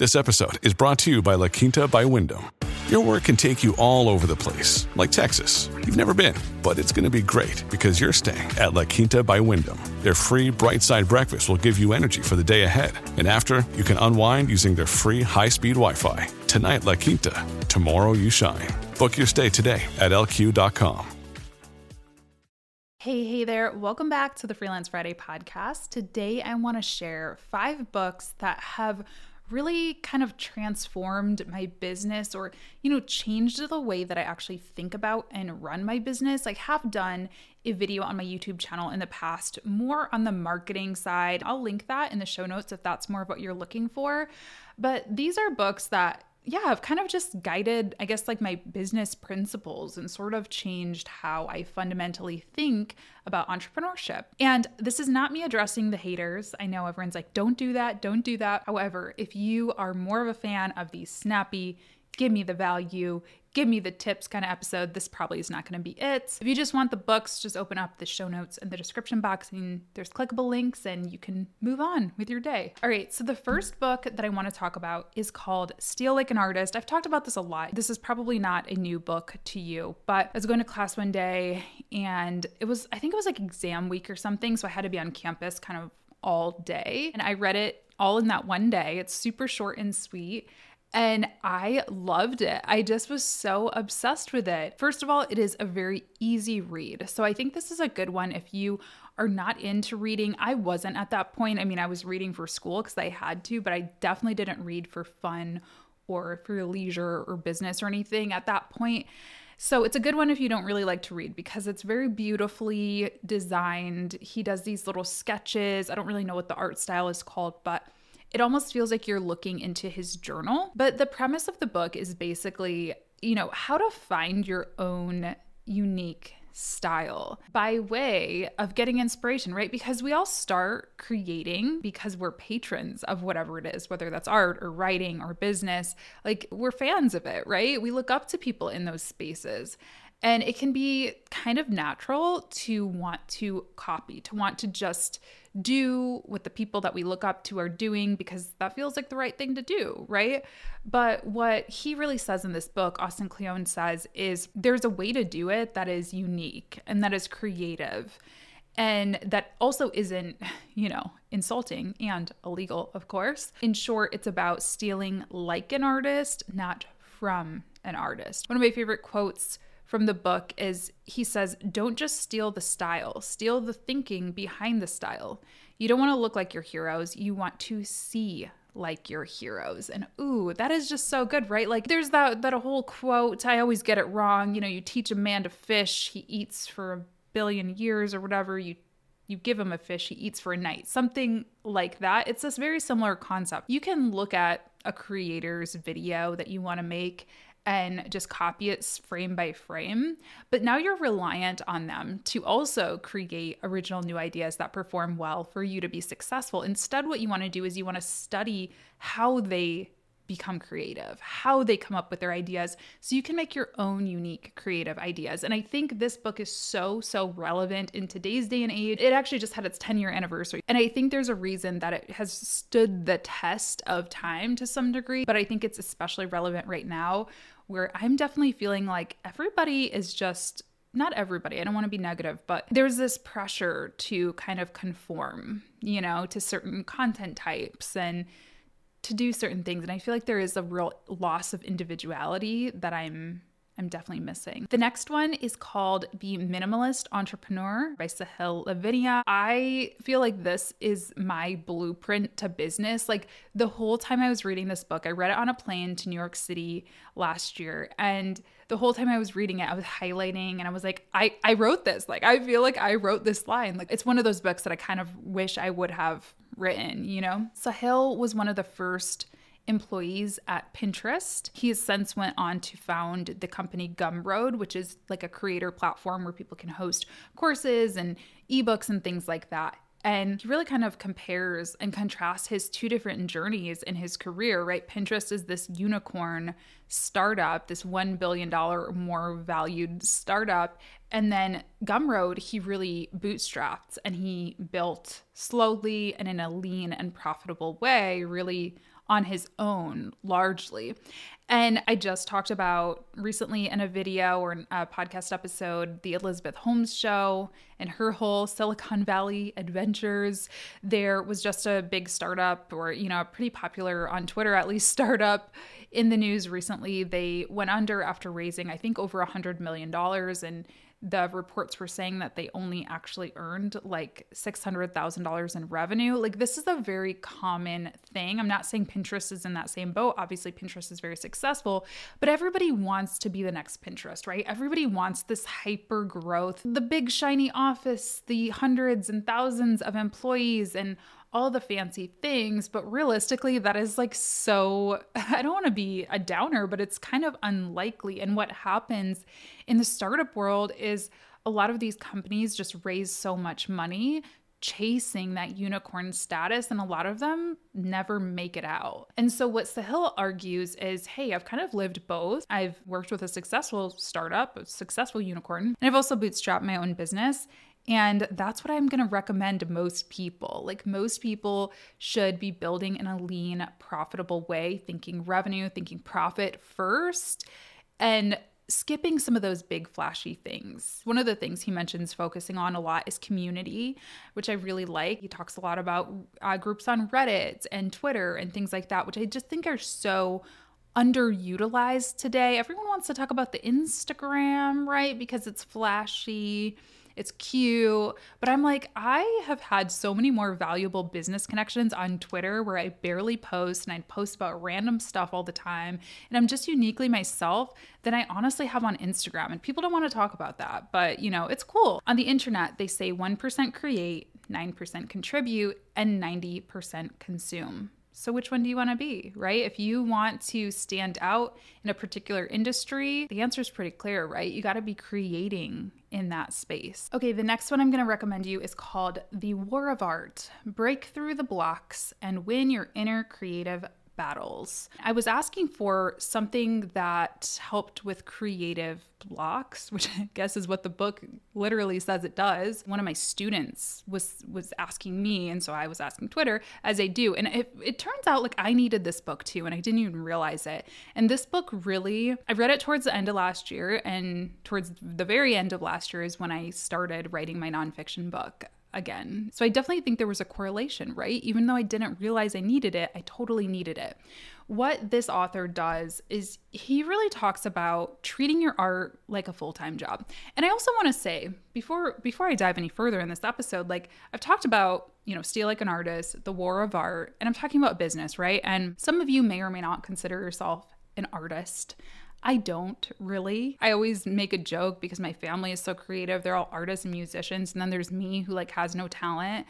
This episode is brought to you by La Quinta by Wyndham. Your work can take you all over the place, like Texas. You've never been, but it's going to be great because you're staying at La Quinta by Wyndham. Their free bright side breakfast will give you energy for the day ahead. And after, you can unwind using their free high speed Wi Fi. Tonight, La Quinta. Tomorrow, you shine. Book your stay today at lq.com. Hey, hey there. Welcome back to the Freelance Friday podcast. Today, I want to share five books that have really kind of transformed my business or, you know, changed the way that I actually think about and run my business. I have done a video on my YouTube channel in the past, more on the marketing side. I'll link that in the show notes if that's more of what you're looking for. But these are books that yeah, I've kind of just guided, I guess, like my business principles and sort of changed how I fundamentally think about entrepreneurship. And this is not me addressing the haters. I know everyone's like, don't do that, don't do that. However, if you are more of a fan of these snappy, give me the value, give me the tips kind of episode, this probably is not going to be it. If you just want the books, just open up the show notes in the description box and there's clickable links and you can move on with your day. All right, so the first book that I want to talk about is called Steal Like an Artist. I've talked about this a lot. This is probably not a new book to you, but I was going to class one day and it was, I think it was like exam week or something. So I had to be on campus kind of all day. And I read it all in that one day. It's super short and sweet. And I loved it. I just was so obsessed with it. First of all, it is a very easy read. So I think this is a good one if you are not into reading. I wasn't at that point. I mean, I was reading for school because I had to, but I definitely didn't read for fun or for leisure or business or anything at that point. So it's a good one if you don't really like to read because it's very beautifully designed. He does these little sketches. I don't really know what the art style is called, but it almost feels like you're looking into his journal. But the premise of the book is basically, you know, how to find your own unique style by way of getting inspiration, right? Because we all start creating because we're patrons of whatever it is, whether that's art or writing or business. Like we're fans of it, right? We look up to people in those spaces. And it can be kind of natural to want to copy, to want to just do what the people that we look up to are doing because that feels like the right thing to do, right? But what he really says in this book, Austin Kleon says, is there's a way to do it that is unique and that is creative and that also isn't, you know, insulting and illegal, of course. In short, it's about stealing like an artist, not from an artist. One of my favorite quotes from the book is he says, Don't just steal the style, steal the thinking behind the style. You don't want to look like your heroes, you want to see like your heroes. And ooh, that is just so good, right? Like there's that that whole quote, I always get it wrong, you know, you teach a man to fish, he eats for a billion years or whatever. You you give him a fish, he eats for a night. Something like that. It's this very similar concept. You can look at a creator's video that you want to make and just copy it frame by frame. But now you're reliant on them to also create original new ideas that perform well for you to be successful. Instead, what you want to do is you want to study how they become creative, how they come up with their ideas, so you can make your own unique creative ideas. And I think this book is so, so relevant in today's day and age. It actually just had its 10 year anniversary. And I think there's a reason that it has stood the test of time to some degree, but I think it's especially relevant right now where I'm definitely feeling like everybody is just not everybody, I don't want to be negative, but there's this pressure to kind of conform, you know, to certain content types and to do certain things. And I feel like there is a real loss of individuality that I'm I'm definitely missing. The next one is called The Minimalist Entrepreneur by Sahil Lavingia. I feel like this is my blueprint to business. Like the whole time I was reading this book, I read it on a plane to New York City last year. And the whole time I was reading it, I was highlighting and I was like, I, I wrote this. Like, I feel like I wrote this line. Like, it's one of those books that I kind of wish I would have written, you know? Sahil was one of the first employees at Pinterest. He has since went on to found the company Gumroad, which is like a creator platform where people can host courses and ebooks and things like that. And he really kind of compares and contrasts his two different journeys in his career, right? Pinterest is this unicorn startup, this $1 billion or more valued startup. And then Gumroad, he really bootstrapped and he built slowly and in a lean and profitable way, really on his own largely. And I just talked about recently in a video or a podcast episode the Elizabeth Holmes show and her whole Silicon Valley adventures. There was just a big startup, or, you know, a pretty popular on Twitter, at least, startup in the news recently. They went under after raising, I think, over a $100 million. And the reports were saying that they only actually earned like $600,000 in revenue. Like, this is a very common thing. I'm not saying Pinterest is in that same boat. Obviously, Pinterest is very successful, but everybody wants to be the next Pinterest, right? Everybody wants this hyper growth, the big shiny office, the hundreds and thousands of employees, and all the fancy things, but realistically, that is like so. I don't want to be a downer, but it's kind of unlikely. And what happens in the startup world is a lot of these companies just raise so much money chasing that unicorn status, and a lot of them never make it out. And so, what Sahil argues is hey, I've kind of lived both. I've worked with a successful startup, a successful unicorn, and I've also bootstrapped my own business. And that's what I'm going to recommend to most people. Like, most people should be building in a lean, profitable way, thinking revenue, thinking profit first, and skipping some of those big flashy things. One of the things he mentions focusing on a lot is community, which I really like. He talks a lot about uh, groups on Reddit and Twitter and things like that, which I just think are so underutilized today. Everyone wants to talk about the Instagram, right? Because it's flashy it's cute. But I'm like, I have had so many more valuable business connections on Twitter where I barely post and I post about random stuff all the time. And I'm just uniquely myself than I honestly have on Instagram. And people don't want to talk about that, but you know, it's cool. On the internet, they say 1% create, 9% contribute, and 90% consume. So, which one do you want to be, right? If you want to stand out in a particular industry, the answer is pretty clear, right? You got to be creating in that space. Okay, the next one I'm going to recommend you is called The War of Art Break Through the Blocks and Win Your Inner Creative battles. I was asking for something that helped with creative blocks, which I guess is what the book literally says it does. One of my students was was asking me, and so I was asking Twitter as I do. And it, it turns out like I needed this book too, and I didn't even realize it. And this book really, I read it towards the end of last year, and towards the very end of last year is when I started writing my nonfiction book again. So I definitely think there was a correlation, right? Even though I didn't realize I needed it, I totally needed it. What this author does is he really talks about treating your art like a full-time job. And I also want to say before before I dive any further in this episode, like I've talked about, you know, Steal Like an Artist, The War of Art, and I'm talking about business, right? And some of you may or may not consider yourself an artist. I don't really. I always make a joke because my family is so creative. They're all artists and musicians. And then there's me who like has no talent.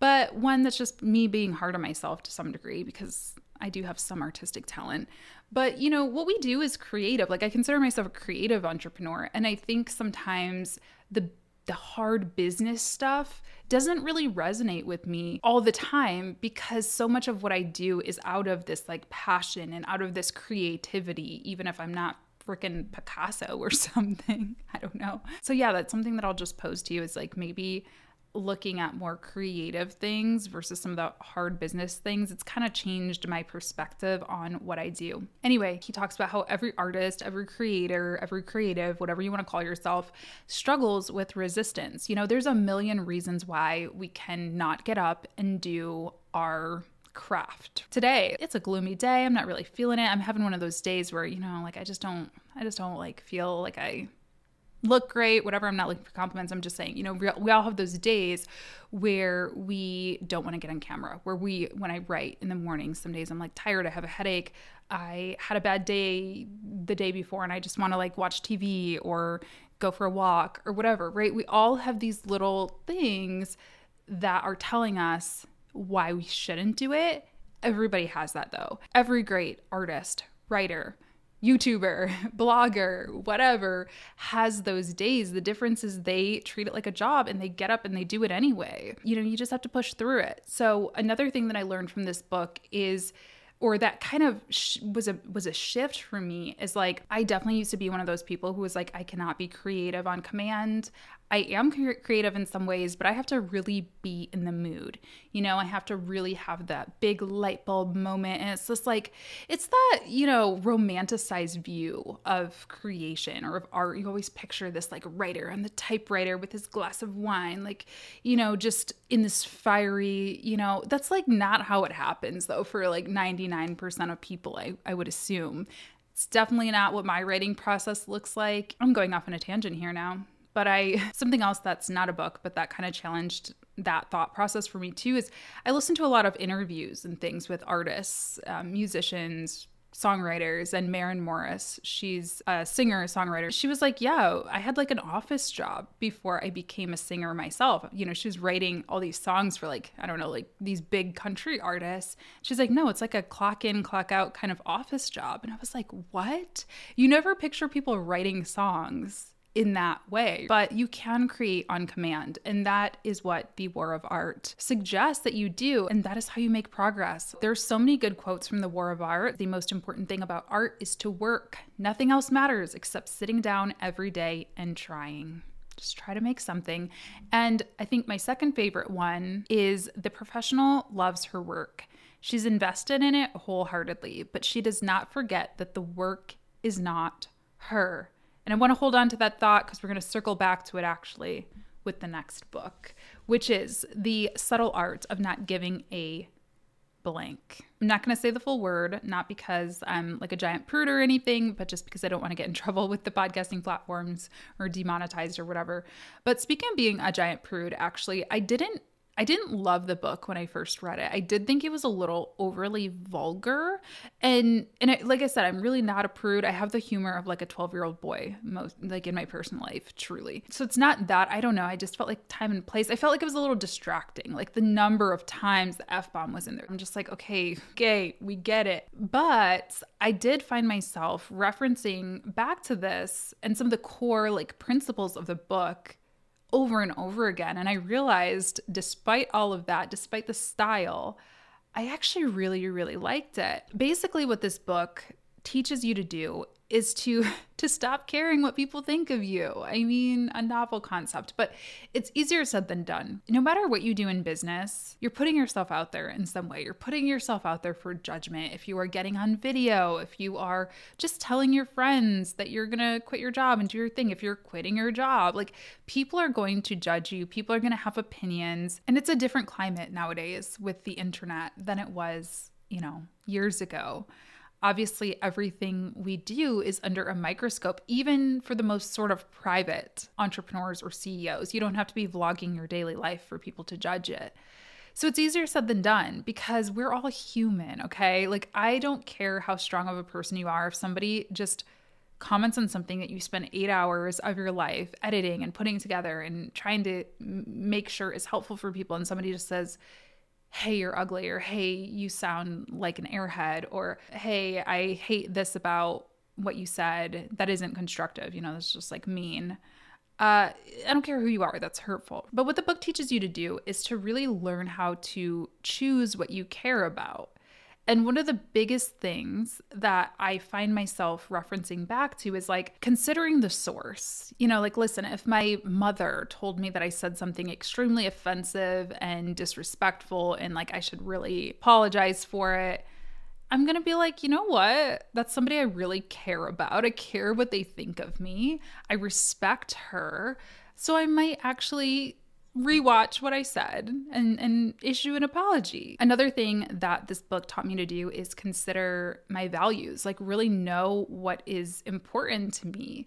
But one that's just me being hard on myself to some degree because I do have some artistic talent. But you know, what we do is creative. Like I consider myself a creative entrepreneur. And I think sometimes the the hard business stuff doesn't really resonate with me all the time because so much of what I do is out of this like passion and out of this creativity, even if I'm not freaking Picasso or something. I don't know. So, yeah, that's something that I'll just pose to you is like maybe looking at more creative things versus some of the hard business things, it's kind of changed my perspective on what I do. Anyway, he talks about how every artist, every creator, every creative, whatever you want to call yourself, struggles with resistance. You know, there's a million reasons why we cannot get up and do our craft. Today, it's a gloomy day. I'm not really feeling it. I'm having one of those days where, you know, like I just don't I just don't like feel like I look great, whatever. I'm not looking for compliments. I'm just saying, you know, we, all have those days where we don't want to get on camera, where we, when I write in the morning, some days I'm like tired, I have a headache, I had a bad day the day before, and I just want to like watch TV or go for a walk or whatever, right? We all have these little things that are telling us why we shouldn't do it. Everybody has that though. Every great artist, writer, YouTuber, blogger, whatever, has those days. The difference is they treat it like a job and they get up and they do it anyway. You know, you just have to push through it. So, another thing that I learned from this book is or that kind of sh- was a was a shift for me is like I definitely used to be one of those people who was like I cannot be creative on command. I am creative in some ways, but I have to really be in the mood. You know, I have to really have that big light bulb moment. And it's just like, it's that, you know, romanticized view of creation or of art. You always picture this like writer on the typewriter with his glass of wine, like, you know, just in this fiery, you know, that's like not how it happens though for like 99% of people, I, I would assume. It's definitely not what my writing process looks like. I'm going off on a tangent here now. But I, something else that's not a book, but that kind of challenged that thought process for me too is I listen to a lot of interviews and things with artists, um, musicians, songwriters and Maren Morris. She's a singer, songwriter. She was like, Yeah, I had like an office job before I became a singer myself. You know, she was writing all these songs for like, I don't know, like these big country artists. She's like, No, it's like a clock in, clock out kind of office job. And I was like, What? You never picture people writing songs in that way, but you can create on command. And that is what the War of Art suggests that you do. And that is how you make progress. There's so many good quotes from the War of Art. The most important thing about art is to work. Nothing else matters except sitting down every day and trying just try to make something. And I think my second favorite one is the professional loves her work. She's invested in it wholeheartedly, but she does not forget that the work is not her. And I want to hold on to that thought because we're going to circle back to it actually with the next book, which is The Subtle Art of Not Giving a Blank. I'm not going to say the full word, not because I'm like a giant prude or anything, but just because I don't want to get in trouble with the podcasting platforms or demonetized or whatever. But speaking of being a giant prude, actually, I didn't I didn't love the book when I first read it. I did think it was a little overly vulgar, and and it, like I said, I'm really not a prude. I have the humor of like a 12 year old boy, most like in my personal life, truly. So it's not that I don't know. I just felt like time and place. I felt like it was a little distracting, like the number of times the f bomb was in there. I'm just like, okay, gay, we get it. But I did find myself referencing back to this and some of the core like principles of the book over and over again. And I realized, despite all of that, despite the style, I actually really, really liked it. Basically, what this book teaches you to do is to to stop caring what people think of you. I mean, a novel concept, but it's easier said than done. No matter what you do in business, you're putting yourself out there in some way. You're putting yourself out there for judgment. If you are getting on video, if you are just telling your friends that you're going to quit your job and do your thing, if you're quitting your job, like people are going to judge you. People are going to have opinions. And it's a different climate nowadays with the internet than it was, you know, years ago obviously everything we do is under a microscope even for the most sort of private entrepreneurs or CEOs you don't have to be vlogging your daily life for people to judge it. So it's easier said than done because we're all human okay? Like I don't care how strong of a person you are. If somebody just comments on something that you spend 8 hours of your life editing and putting together and trying to make sure is helpful for people and somebody just says hey, you're ugly, or hey, you sound like an airhead, or hey, I hate this about what you said. That isn't constructive. You know, that's just like mean. Uh, I don't care who you are, that's hurtful. But what the book teaches you to do is to really learn how to choose what you care about. And one of the biggest things that I find myself referencing back to is like considering the source. You know, like, listen, if my mother told me that I said something extremely offensive and disrespectful and like I should really apologize for it, I'm going to be like, you know what? That's somebody I really care about. I care what they think of me. I respect her. So I might actually rewatch what I said and, and issue an apology. Another thing that this book taught me to do is consider my values, like really know what is important to me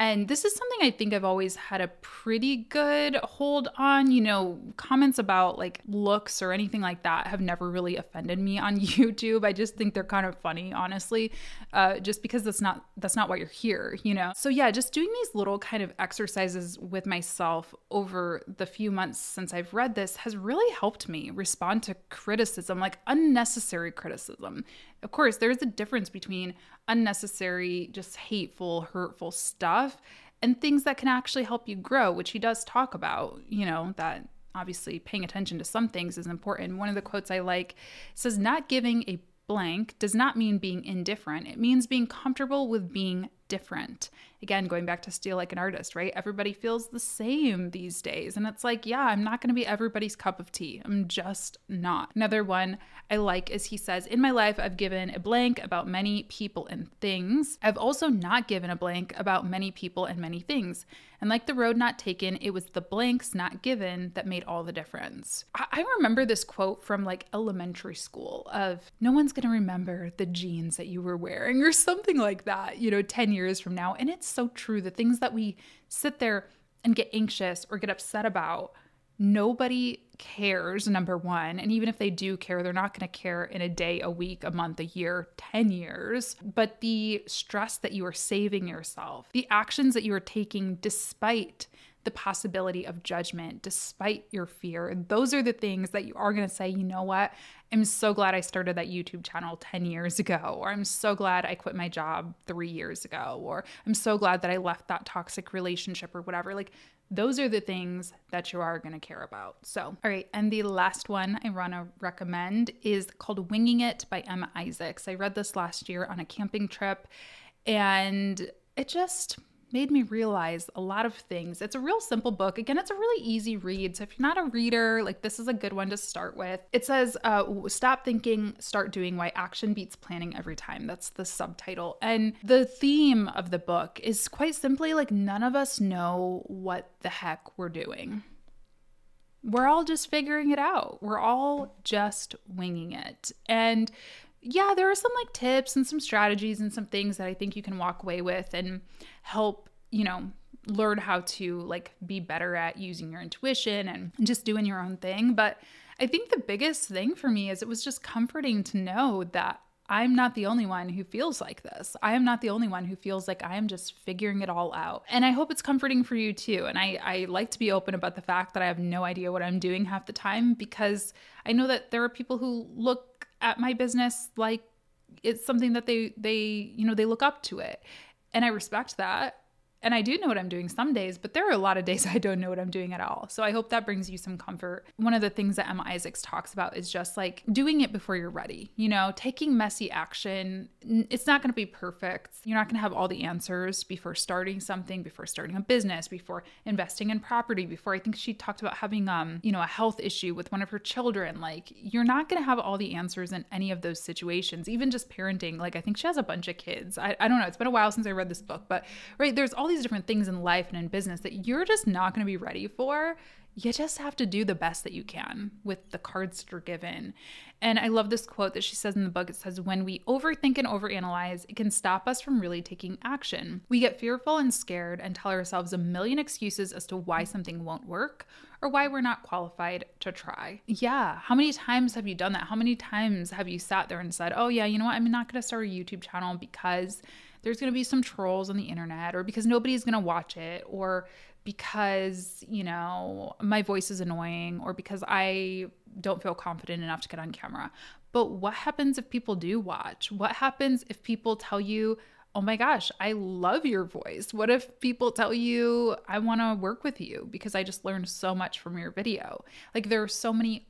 and this is something I think I've always had a pretty good hold on. You know, comments about like looks or anything like that have never really offended me on YouTube. I just think they're kind of funny, honestly, uh, just because that's not that's not why you're here, you know. So yeah, just doing these little kind of exercises with myself over the few months since I've read this has really helped me respond to criticism, like unnecessary criticism. Of course, there's a difference between unnecessary, just hateful, hurtful stuff and things that can actually help you grow, which he does talk about, you know, that obviously paying attention to some things is important. One of the quotes I like says, Not giving a blank does not mean being indifferent, it means being comfortable with being different. Again, going back to Steal Like an Artist, right? Everybody feels the same these days. And it's like, yeah, I'm not going to be everybody's cup of tea. I'm just not. Another one I like is he says, In my life, I've given a blank about many people and things. I've also not given a blank about many people and many things. And like the road not taken, it was the blanks not given that made all the difference. I, I remember this quote from like elementary school of no one's going to remember the jeans that you were wearing or something like that, you know, 10 years from now. And it's so true. The things that we sit there and get anxious or get upset about nobody cares, number one. And even if they do care, they're not going to care in a day, a week, a month, a year, 10 years. But the stress that you are saving yourself, the actions that you are taking despite the possibility of judgment, despite your fear, those are the things that you are going to say, you know what? I'm so glad I started that YouTube channel 10 years ago, or I'm so glad I quit my job three years ago, or I'm so glad that I left that toxic relationship or whatever. Like, those are the things that you are going to care about. So, all right. And the last one I want to recommend is called Winging It by Emma Isaacs. I read this last year on a camping trip and it just made me realize a lot of things. It's a real simple book. Again, it's a really easy read. So if you're not a reader, like this is a good one to start with. It says, uh, Stop thinking, start doing why action beats planning every time. That's the subtitle. And the theme of the book is quite simply like none of us know what the heck we're doing. We're all just figuring it out. We're all just winging it. And yeah, there are some like tips and some strategies and some things that I think you can walk away with and help, you know, learn how to like be better at using your intuition and just doing your own thing. But I think the biggest thing for me is it was just comforting to know that I'm not the only one who feels like this. I am not the only one who feels like I am just figuring it all out. And I hope it's comforting for you too. And I, I like to be open about the fact that I have no idea what I'm doing half the time because I know that there are people who look at my business like it's something that they they you know they look up to it. And i respect that and I do know what I'm doing some days, but there are a lot of days I don't know what I'm doing at all. So I hope that brings you some comfort. One of the things that Emma Isaacs talks about is just like doing it before you're ready, you know, taking messy action. It's not going to be perfect. You're not going to have all the answers before starting something, before starting a business, before investing in property, before I think she talked about having um, you know, a health issue with one of her children. Like you're not going to have all the answers in any of those situations, even just parenting. Like I think she has a bunch of kids. I, I don't know. It's been a while since I read this book, but right, there's all these different things in life and in business that you're just not going to be ready for. You just have to do the best that you can with the cards that are given. And I love this quote that she says in the book. It says, When we overthink and overanalyze, it can stop us from really taking action. We get fearful and scared and tell ourselves a million excuses as to why something won't work or why we're not qualified to try. Yeah. How many times have you done that? How many times have you sat there and said, Oh, yeah, you know what? I'm not going to start a YouTube channel because there's going to be some trolls on the internet or because nobody's going to watch it or because, you know, my voice is annoying or because I don't feel confident enough to get on camera. But what happens if people do watch? What happens if people tell you, oh my gosh, I love your voice? What if people tell you, I want to work with you because I just learned so much from your video? Like, there are so many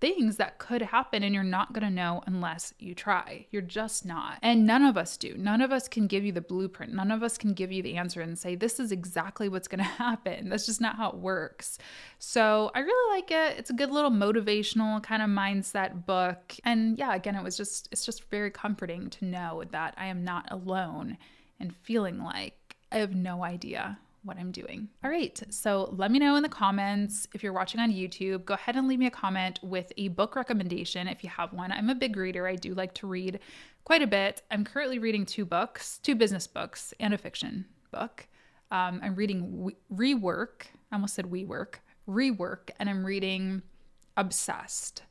things that could happen and you're not going to know unless you try. You're just not. And none of us do. None of us can give you the blueprint. None of us can give you the answer and say, this is exactly what's going to happen. That's just not how it works. So I really like it. It's a good little motivational kind of mindset book. And yeah, again, it was just, it's just very comforting to know that I am not alone and feeling like I have no idea what I'm doing. All right, so let me know in the comments if you're watching on YouTube. Go ahead and leave me a comment with a book recommendation if you have one. I'm a big reader, I do like to read quite a bit. I'm currently reading two books, two business books, and a fiction book. Um, I'm reading Rework, I almost said We Work, Rework, and I'm reading Obsessed.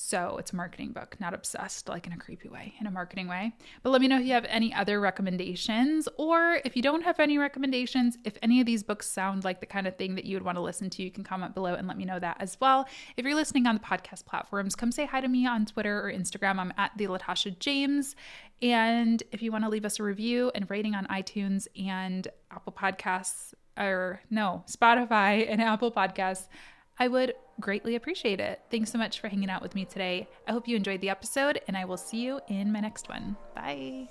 So it's a marketing book, not obsessed like in a creepy way, in a marketing way. But let me know if you have any other recommendations, or if you don't have any recommendations, if any of these books sound like the kind of thing that you would want to listen to, you can comment below and let me know that as well. If you're listening on the podcast platforms, come say hi to me on Twitter or Instagram. I'm at the Latasha James. And if you want to leave us a review and rating on iTunes and Apple Podcasts, or no, Spotify and Apple Podcasts, I would greatly appreciate it. Thanks so much for hanging out with me today. I hope you enjoyed the episode, and I will see you in my next one. Bye.